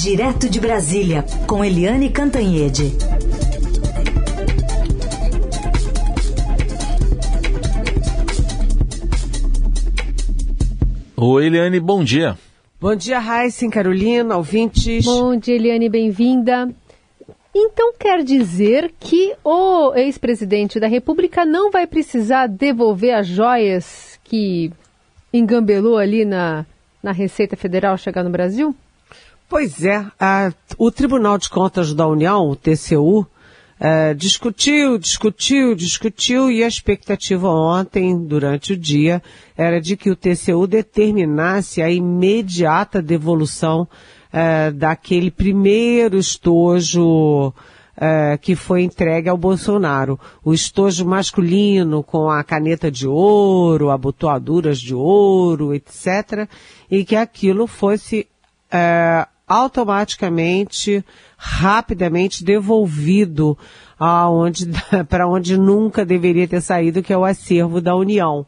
Direto de Brasília, com Eliane Cantanhede. Oi, Eliane, bom dia. Bom dia, Raíssen, Carolina, ouvintes. Bom dia, Eliane, bem-vinda. Então quer dizer que o ex-presidente da República não vai precisar devolver as joias que engambelou ali na, na Receita Federal chegar no Brasil? Pois é, a, o Tribunal de Contas da União, o TCU, é, discutiu, discutiu, discutiu e a expectativa ontem, durante o dia, era de que o TCU determinasse a imediata devolução é, daquele primeiro estojo é, que foi entregue ao Bolsonaro. O estojo masculino com a caneta de ouro, abotoaduras de ouro, etc. E que aquilo fosse automaticamente, rapidamente devolvido aonde, para onde nunca deveria ter saído, que é o acervo da União.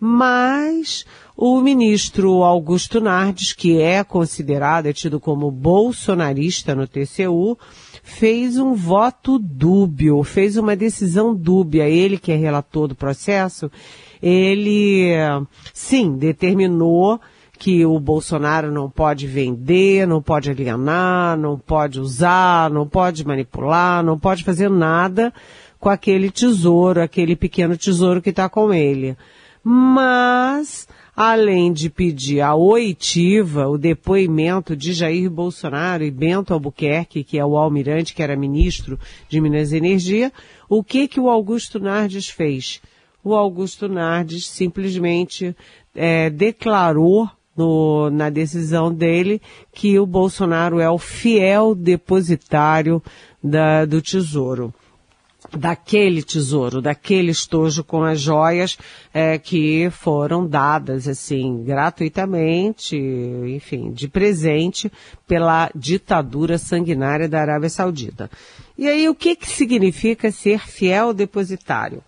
Mas o ministro Augusto Nardes, que é considerado, é tido como bolsonarista no TCU, fez um voto dúbio, fez uma decisão dúbia. Ele, que é relator do processo, ele, sim, determinou que o Bolsonaro não pode vender, não pode alienar, não pode usar, não pode manipular, não pode fazer nada com aquele tesouro, aquele pequeno tesouro que está com ele. Mas, além de pedir a oitiva, o depoimento de Jair Bolsonaro e Bento Albuquerque, que é o almirante, que era ministro de Minas e Energia, o que que o Augusto Nardes fez? O Augusto Nardes simplesmente é, declarou no, na decisão dele que o Bolsonaro é o fiel depositário da, do tesouro daquele tesouro, daquele estojo com as joias é, que foram dadas assim gratuitamente, enfim, de presente pela ditadura sanguinária da Arábia Saudita. E aí o que que significa ser fiel depositário?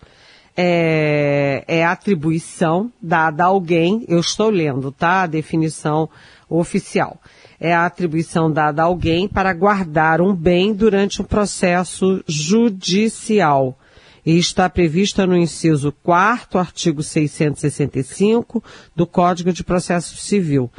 É, é atribuição dada a alguém, eu estou lendo, tá? A definição oficial. É a atribuição dada a alguém para guardar um bem durante um processo judicial. E está prevista no inciso 4 artigo 665 do Código de Processo Civil.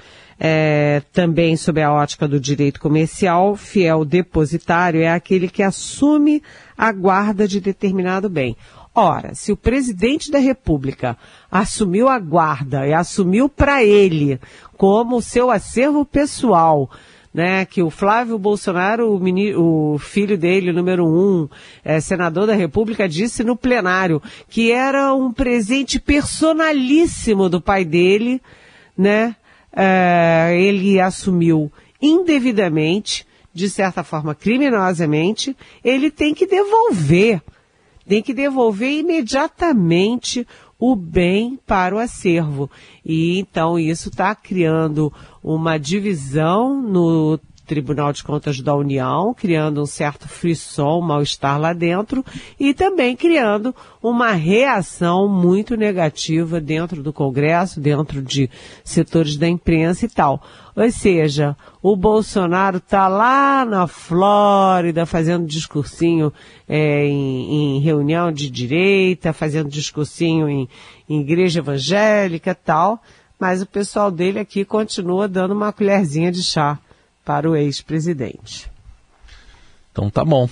É, também sob a ótica do direito comercial, fiel depositário é aquele que assume a guarda de determinado bem. Ora, se o presidente da República assumiu a guarda e assumiu para ele como seu acervo pessoal, né, que o Flávio Bolsonaro, o, mini, o filho dele, número um, é, senador da República, disse no plenário que era um presente personalíssimo do pai dele, né, é, ele assumiu indevidamente, de certa forma criminosamente, ele tem que devolver tem que devolver imediatamente o bem para o acervo. E então isso está criando uma divisão no Tribunal de Contas da União, criando um certo frisson, mal-estar lá dentro, e também criando uma reação muito negativa dentro do Congresso, dentro de setores da imprensa e tal. Ou seja, o Bolsonaro está lá na Flórida fazendo discursinho é, em, em, reunião de direita, fazendo discursinho em, em igreja evangélica tal, mas o pessoal dele aqui continua dando uma colherzinha de chá para o ex-presidente. Então tá bom.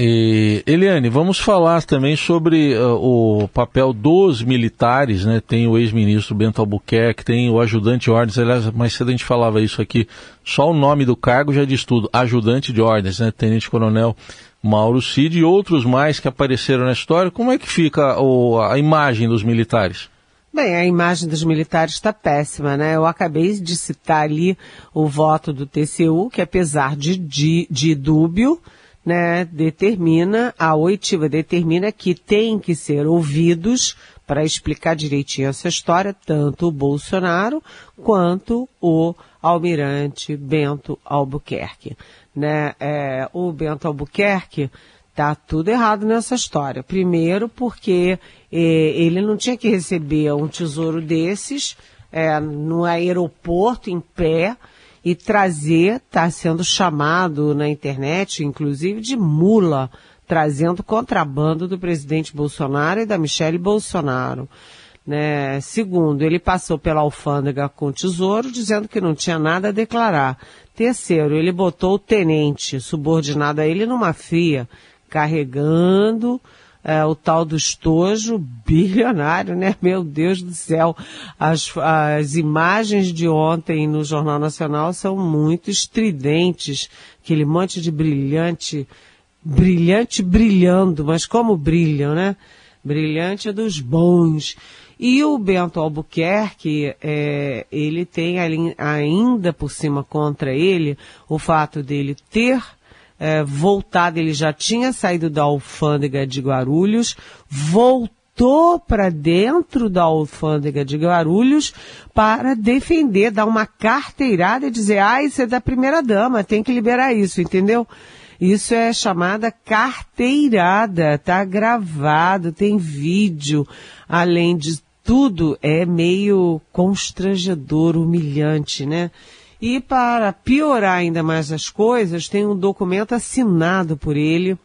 E, Eliane, vamos falar também sobre uh, o papel dos militares, né? Tem o ex-ministro Bento Albuquerque, tem o ajudante de ordens, aliás, mais cedo a gente falava isso aqui, só o nome do cargo já diz tudo, ajudante de ordens, né? Tenente Coronel Mauro Cid e outros mais que apareceram na história. Como é que fica o, a imagem dos militares? Bem, a imagem dos militares está péssima, né? Eu acabei de citar ali o voto do TCU, que apesar de, de, de dúbio, né, determina, a oitiva determina que tem que ser ouvidos para explicar direitinho essa história, tanto o Bolsonaro quanto o almirante Bento Albuquerque. Né? É, o Bento Albuquerque Tá tudo errado nessa história. Primeiro, porque eh, ele não tinha que receber um tesouro desses eh, no aeroporto em pé e trazer, está sendo chamado na internet, inclusive, de mula, trazendo contrabando do presidente Bolsonaro e da Michele Bolsonaro. Né? Segundo, ele passou pela alfândega com o tesouro, dizendo que não tinha nada a declarar. Terceiro, ele botou o tenente subordinado a ele numa fria, carregando é, o tal do estojo bilionário, né? Meu Deus do céu. As, as imagens de ontem no Jornal Nacional são muito estridentes. Aquele monte de brilhante, brilhante brilhando, mas como brilham, né? Brilhante é dos bons. E o Bento Albuquerque, é, ele tem ainda por cima contra ele o fato dele ter é, voltado, ele já tinha saído da alfândega de Guarulhos, voltou para dentro da alfândega de Guarulhos para defender, dar uma carteirada e dizer, ah, isso é da primeira dama, tem que liberar isso, entendeu? Isso é chamada carteirada, tá gravado, tem vídeo, além de tudo, é meio constrangedor, humilhante, né? E para piorar ainda mais as coisas, tem um documento assinado por ele,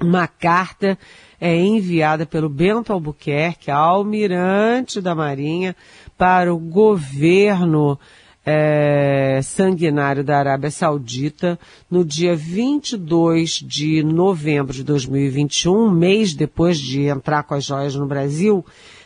uma carta é enviada pelo Bento Albuquerque, almirante da Marinha, para o governo é, sanguinário da Arábia Saudita no dia 22 de novembro de 2021, um mês depois de entrar com as joias no Brasil,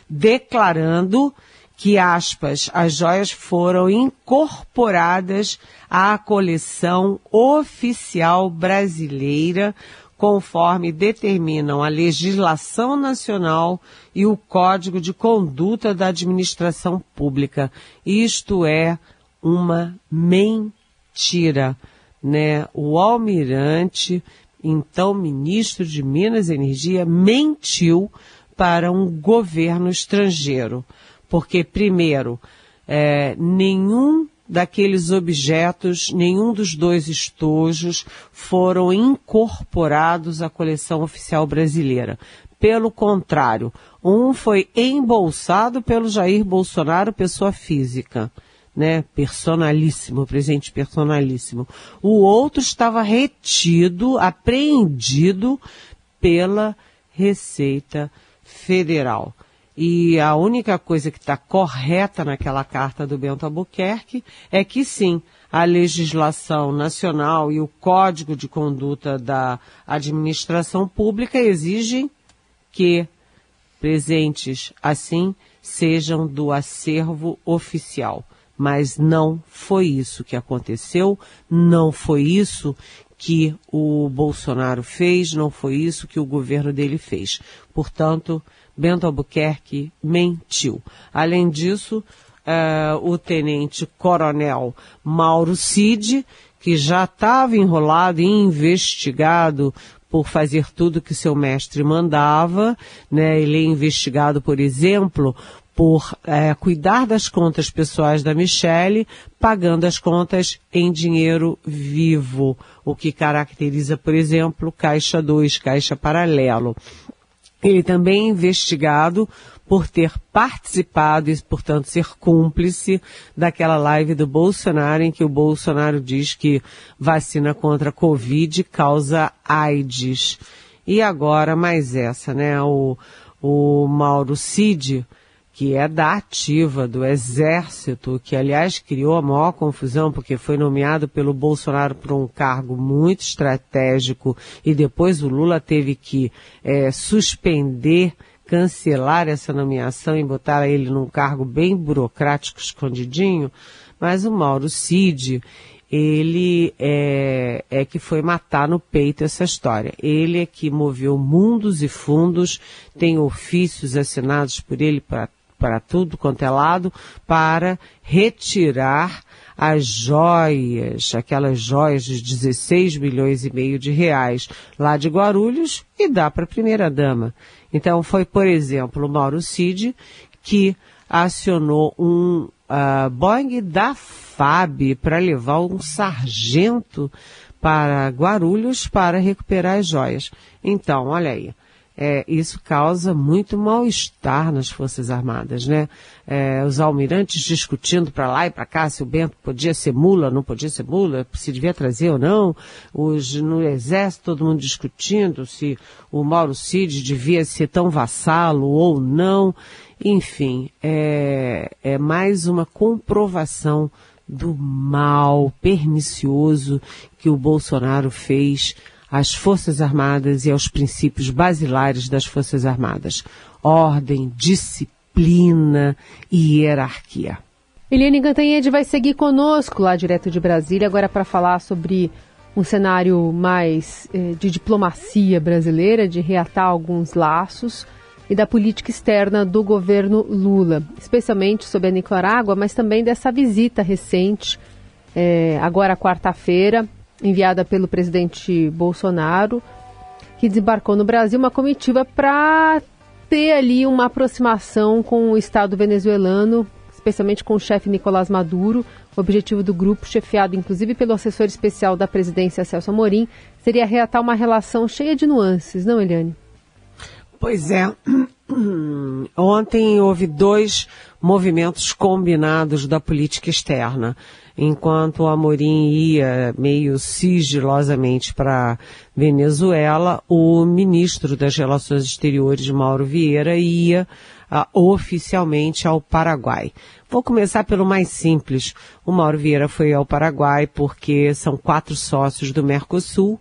declarando que, aspas, as joias foram incorporadas à coleção oficial brasileira, conforme determinam a legislação nacional e o Código de Conduta da Administração Pública. Isto é uma mentira, né? O almirante, então ministro de Minas e Energia, mentiu para um governo estrangeiro porque, primeiro, é, nenhum daqueles objetos, nenhum dos dois estojos foram incorporados à coleção oficial brasileira. Pelo contrário, um foi embolsado pelo Jair Bolsonaro, pessoa física, né? Personalíssimo, presente personalíssimo. O outro estava retido, apreendido pela Receita Federal. E a única coisa que está correta naquela carta do Bento Albuquerque é que sim, a legislação nacional e o código de conduta da administração pública exigem que presentes assim sejam do acervo oficial. Mas não foi isso que aconteceu, não foi isso que o Bolsonaro fez, não foi isso que o governo dele fez. Portanto, Bento Albuquerque mentiu. Além disso, uh, o tenente-coronel Mauro Cid, que já estava enrolado e investigado por fazer tudo que seu mestre mandava, né? Ele é investigado, por exemplo, por é, cuidar das contas pessoais da Michelle, pagando as contas em dinheiro vivo, o que caracteriza, por exemplo, Caixa 2, Caixa Paralelo. Ele também é investigado por ter participado e, portanto, ser cúmplice daquela live do Bolsonaro em que o Bolsonaro diz que vacina contra a Covid causa AIDS. E agora mais essa, né? O, o Mauro Cid, que é da ativa do Exército, que aliás criou a maior confusão porque foi nomeado pelo Bolsonaro para um cargo muito estratégico e depois o Lula teve que é, suspender, cancelar essa nomeação e botar ele num cargo bem burocrático, escondidinho. Mas o Mauro Cid, ele é, é, que foi matar no peito essa história. Ele é que moveu mundos e fundos, tem ofícios assinados por ele para para tudo quanto é lado, para retirar as joias, aquelas joias de 16 milhões e meio de reais lá de Guarulhos e dar para a primeira dama. Então foi, por exemplo, o Mauro Cid que acionou um uh, Boeing da FAB para levar um sargento para Guarulhos para recuperar as joias. Então, olha aí, é, isso causa muito mal-estar nas Forças Armadas, né? É, os almirantes discutindo para lá e para cá se o Bento podia ser mula, não podia ser mula, se devia trazer ou não. Os no Exército, todo mundo discutindo se o Mauro Cid devia ser tão vassalo ou não. Enfim, é, é mais uma comprovação do mal pernicioso que o Bolsonaro fez às Forças Armadas e aos princípios basilares das Forças Armadas: ordem, disciplina e hierarquia. Eliane Cantanhede vai seguir conosco lá direto de Brasília, agora para falar sobre um cenário mais eh, de diplomacia brasileira, de reatar alguns laços e da política externa do governo Lula, especialmente sobre a Nicarágua, mas também dessa visita recente, eh, agora quarta-feira, enviada pelo presidente Bolsonaro, que desembarcou no Brasil uma comitiva para ter ali uma aproximação com o Estado venezuelano, especialmente com o chefe Nicolás Maduro. O objetivo do grupo, chefiado inclusive pelo assessor especial da presidência Celso Amorim, seria reatar uma relação cheia de nuances, não, Eliane? Pois é. Ontem houve dois movimentos combinados da política externa enquanto o Amorim ia meio sigilosamente para Venezuela, o ministro das Relações Exteriores, Mauro Vieira, ia uh, oficialmente ao Paraguai. Vou começar pelo mais simples. O Mauro Vieira foi ao Paraguai porque são quatro sócios do Mercosul,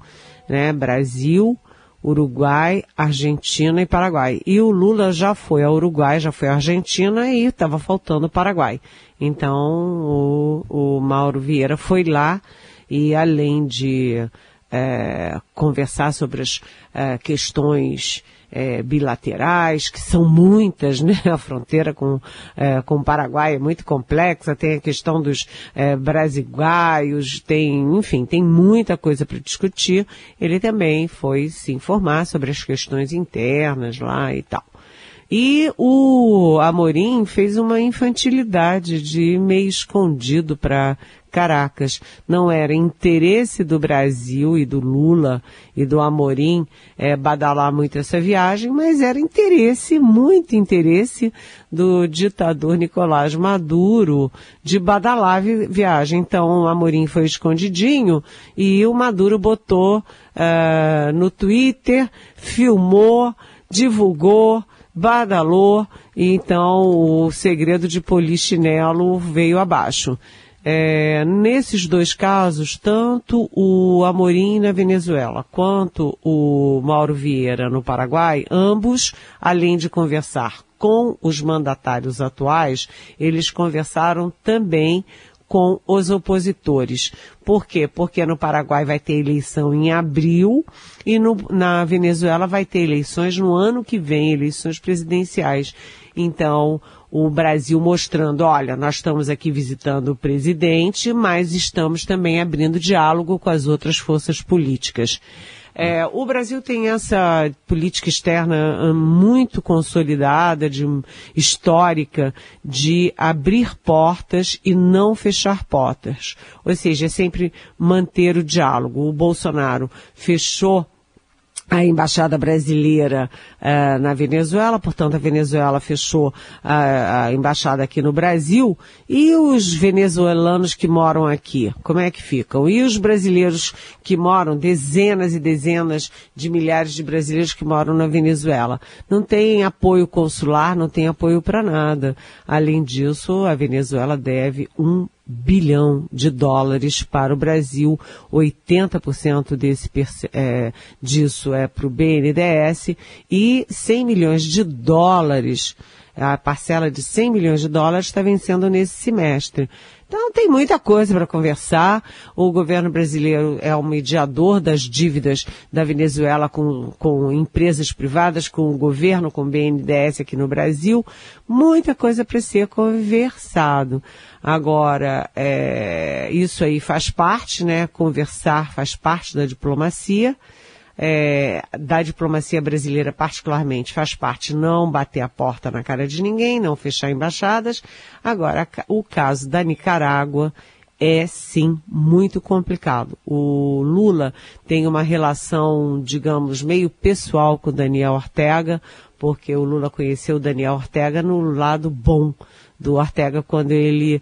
né? Brasil, Uruguai, Argentina e Paraguai. E o Lula já foi ao Uruguai, já foi à Argentina e estava faltando o Paraguai. Então, o, o Mauro Vieira foi lá e além de é, conversar sobre as é, questões é, bilaterais, que são muitas, né? A fronteira com, é, com o Paraguai é muito complexa, tem a questão dos é, brasiguaios, tem, enfim, tem muita coisa para discutir. Ele também foi se informar sobre as questões internas lá e tal. E o Amorim fez uma infantilidade de meio escondido para Caracas. Não era interesse do Brasil e do Lula e do Amorim é, badalar muito essa viagem, mas era interesse, muito interesse do ditador Nicolás Maduro de badalar vi viagem. Então o Amorim foi escondidinho e o Maduro botou uh, no Twitter, filmou, divulgou, badalou, e então o segredo de polichinelo veio abaixo. É, nesses dois casos, tanto o Amorim na Venezuela quanto o Mauro Vieira no Paraguai, ambos, além de conversar com os mandatários atuais, eles conversaram também com os opositores. Por quê? Porque no Paraguai vai ter eleição em abril e no, na Venezuela vai ter eleições no ano que vem, eleições presidenciais. Então, o Brasil mostrando, olha, nós estamos aqui visitando o presidente, mas estamos também abrindo diálogo com as outras forças políticas. É, o Brasil tem essa política externa muito consolidada, de, histórica, de abrir portas e não fechar portas. Ou seja, é sempre manter o diálogo. O Bolsonaro fechou a embaixada brasileira uh, na Venezuela, portanto a Venezuela fechou a, a, embaixada aqui no Brasil e os venezuelanos que moram aqui, como é que ficam? E os brasileiros que moram, dezenas e dezenas de milhares de brasileiros que moram na Venezuela, não tem apoio consular, não tem apoio para nada. Além disso, a Venezuela deve um bilhão de dólares para o Brasil, 80% desse, é, disso é para o BNDES e 100 milhões de dólares, a parcela de 100 milhões de dólares está vencendo nesse semestre. Então tem muita coisa para conversar. O governo brasileiro é o mediador das dívidas da Venezuela com, com empresas privadas, com o governo, com o BNDES aqui no Brasil. Muita coisa para ser conversado. Agora, é, isso aí faz parte, né? Conversar faz parte da diplomacia é, da diplomacia brasileira particularmente faz parte não bater a porta na cara de ninguém, não fechar embaixadas. Agora, o caso da Nicarágua é sim muito complicado. O Lula tem uma relação, digamos, meio pessoal com Daniel Ortega, porque o Lula conheceu Daniel Ortega no lado bom do Ortega quando ele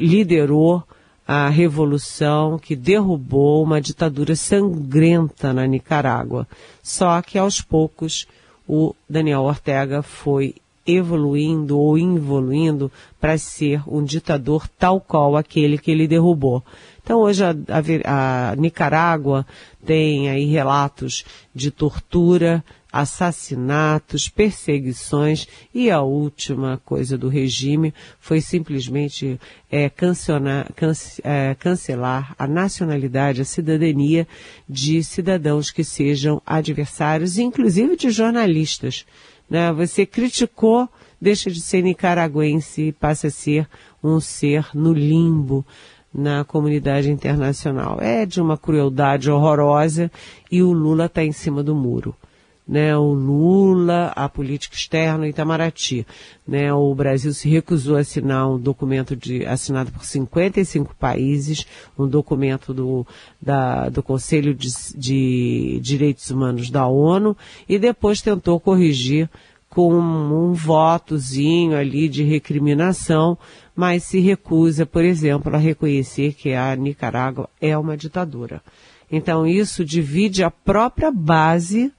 liderou a revolução que derrubou uma ditadura sangrenta na Nicarágua. Só que aos poucos o Daniel Ortega foi evoluindo ou involuindo para ser um ditador tal qual aquele que ele derrubou. Então hoje a, a, a Nicarágua tem aí relatos de tortura, assassinatos, perseguições e a última coisa do regime foi simplesmente é, cancelar, cance, é, cancelar a nacionalidade, a cidadania de cidadãos que sejam adversários, inclusive de jornalistas. Né? Você criticou, deixa de ser nicaragüense e passa a ser um ser no limbo na comunidade internacional. É de uma crueldade horrorosa e o Lula está em cima do muro. Né, o Lula, a política externa Itamaraty. Né, o Brasil se recusou a assinar um documento de, assinado por 55 países, um documento do, da, do Conselho de, de Direitos Humanos da ONU, e depois tentou corrigir com um votozinho ali de recriminação, mas se recusa, por exemplo, a reconhecer que a Nicarágua é uma ditadura. Então isso divide a própria base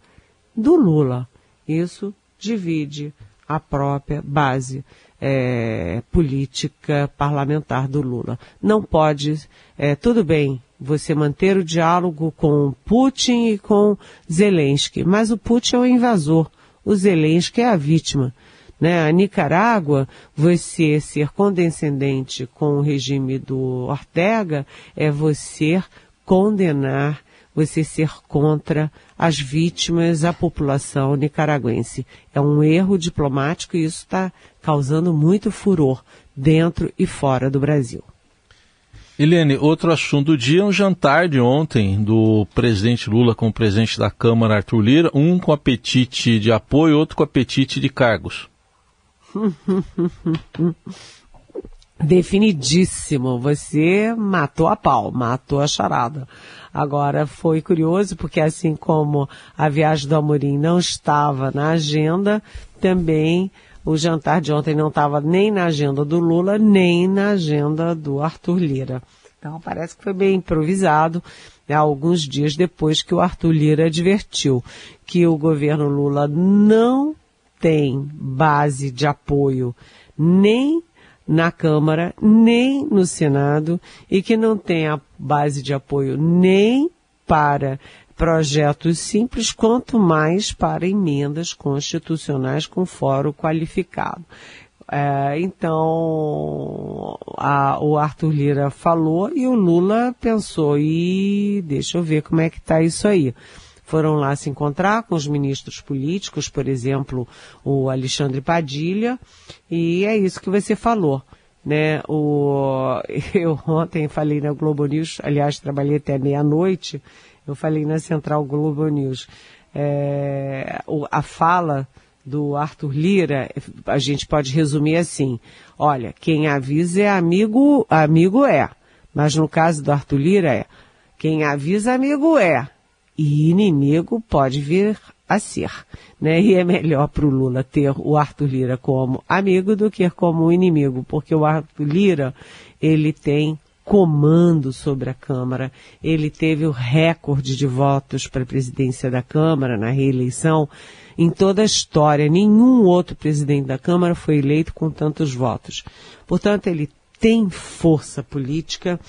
do Lula. Isso divide a própria base é, política parlamentar do Lula. Não pode, é, tudo bem, você manter o diálogo com Putin e com Zelensky, mas o Putin é o invasor o Zelensky é a vítima. Né? A Nicarágua, você ser condescendente com o regime do Ortega é você condenar, você ser contra as vítimas, a população nicaragüense. É um erro diplomático e isso está causando muito furor dentro e fora do Brasil. Eliane, outro assunto do dia, um jantar de ontem do presidente Lula com o presidente da Câmara, Arthur Lira, um com apetite de apoio, outro com apetite de cargos. Definidíssimo, você matou a pau, matou a charada. Agora foi curioso porque assim como a viagem do Amorim não estava na agenda, também o jantar de ontem não estava nem na agenda do Lula, nem na agenda do Arthur Lira. Então parece que foi bem improvisado, né, alguns dias depois que o Arthur Lira advertiu que o governo Lula não tem base de apoio nem na Câmara, nem no Senado, e que não tem a base de apoio nem para projetos simples, quanto mais para emendas constitucionais com fórum qualificado. É, então, a, o Arthur Lira falou e o Lula pensou, e deixa eu ver como é que está isso aí. Foram lá se encontrar com os ministros políticos, por exemplo, o Alexandre Padilha, e é isso que você falou. Né, o, eu ontem falei na Globo News, aliás, trabalhei até meia-noite, eu falei na Central Globo News, é, a fala do Arthur Lira, a gente pode resumir assim, olha, quem avisa é amigo, amigo é. Mas no caso do Arthur Lira é, quem avisa amigo é. E inimigo pode vir a ser. Né? E é melhor para o Lula ter o Arthur Lira como amigo do que como inimigo, porque o Arthur Lira, ele tem comando sobre a Câmara. Ele teve o recorde de votos para a presidência da Câmara na reeleição. Em toda a história, nenhum outro presidente da Câmara foi eleito com tantos votos. Portanto, ele tem força política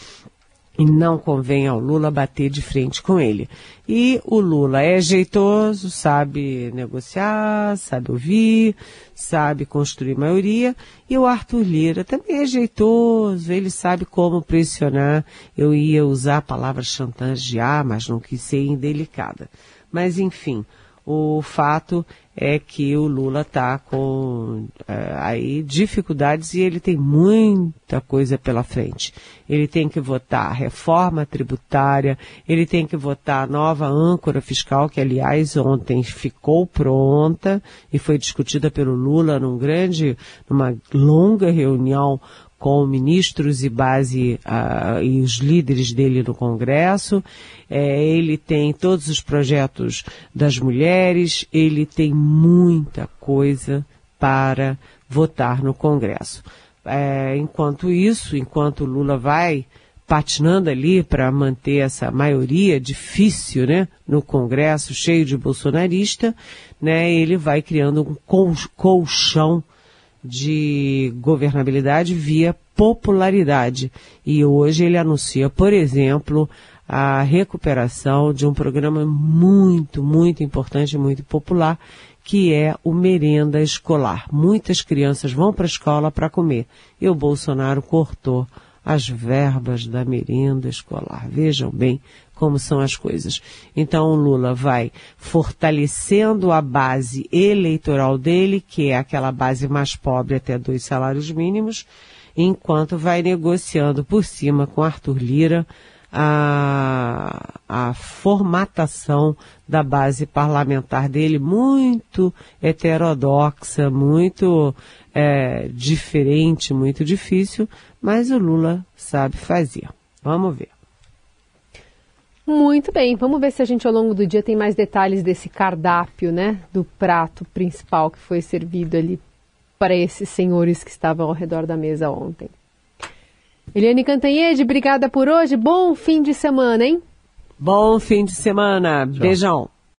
e não convém ao Lula bater de frente com ele. E o Lula é jeitoso, sabe negociar, sabe ouvir, sabe construir maioria, e o Arthur Lira também é jeitoso, ele sabe como pressionar. Eu ia usar a palavra chantagear, mas não quis ser indelicada. Mas enfim, o fato é que o Lula está com é, aí dificuldades e ele tem muita coisa pela frente. Ele tem que votar a reforma tributária, ele tem que votar a nova âncora fiscal, que aliás ontem ficou pronta e foi discutida pelo Lula num grande, numa longa reunião com ministros e base uh, e os líderes dele no Congresso. É, ele tem todos os projetos das mulheres, ele tem muita coisa para votar no Congresso. É, enquanto isso, enquanto Lula vai patinando ali para manter essa maioria difícil, né, no Congresso cheio de bolsonarista, né, ele vai criando um colchão de governabilidade via popularidade. E hoje ele anuncia, por exemplo, a recuperação de um programa muito, muito importante, muito popular, que é o merenda escolar. Muitas crianças vão para a escola para comer. E o Bolsonaro cortou as verbas da merenda escolar. Vejam bem como são as coisas. Então o Lula vai fortalecendo a base eleitoral dele, que é aquela base mais pobre até dois salários mínimos, enquanto vai negociando por cima com Arthur Lira a, a formatação da base parlamentar dele muito heterodoxa, muito é, diferente, muito difícil, mas o Lula sabe fazer. Vamos ver. Muito bem, vamos ver se a gente ao longo do dia tem mais detalhes desse cardápio, né? Do prato principal que foi servido ali para esses senhores que estavam ao redor da mesa ontem. Eliane Cantanhede, obrigada por hoje. Bom fim de semana, hein? Bom fim de semana. Tchau. Beijão.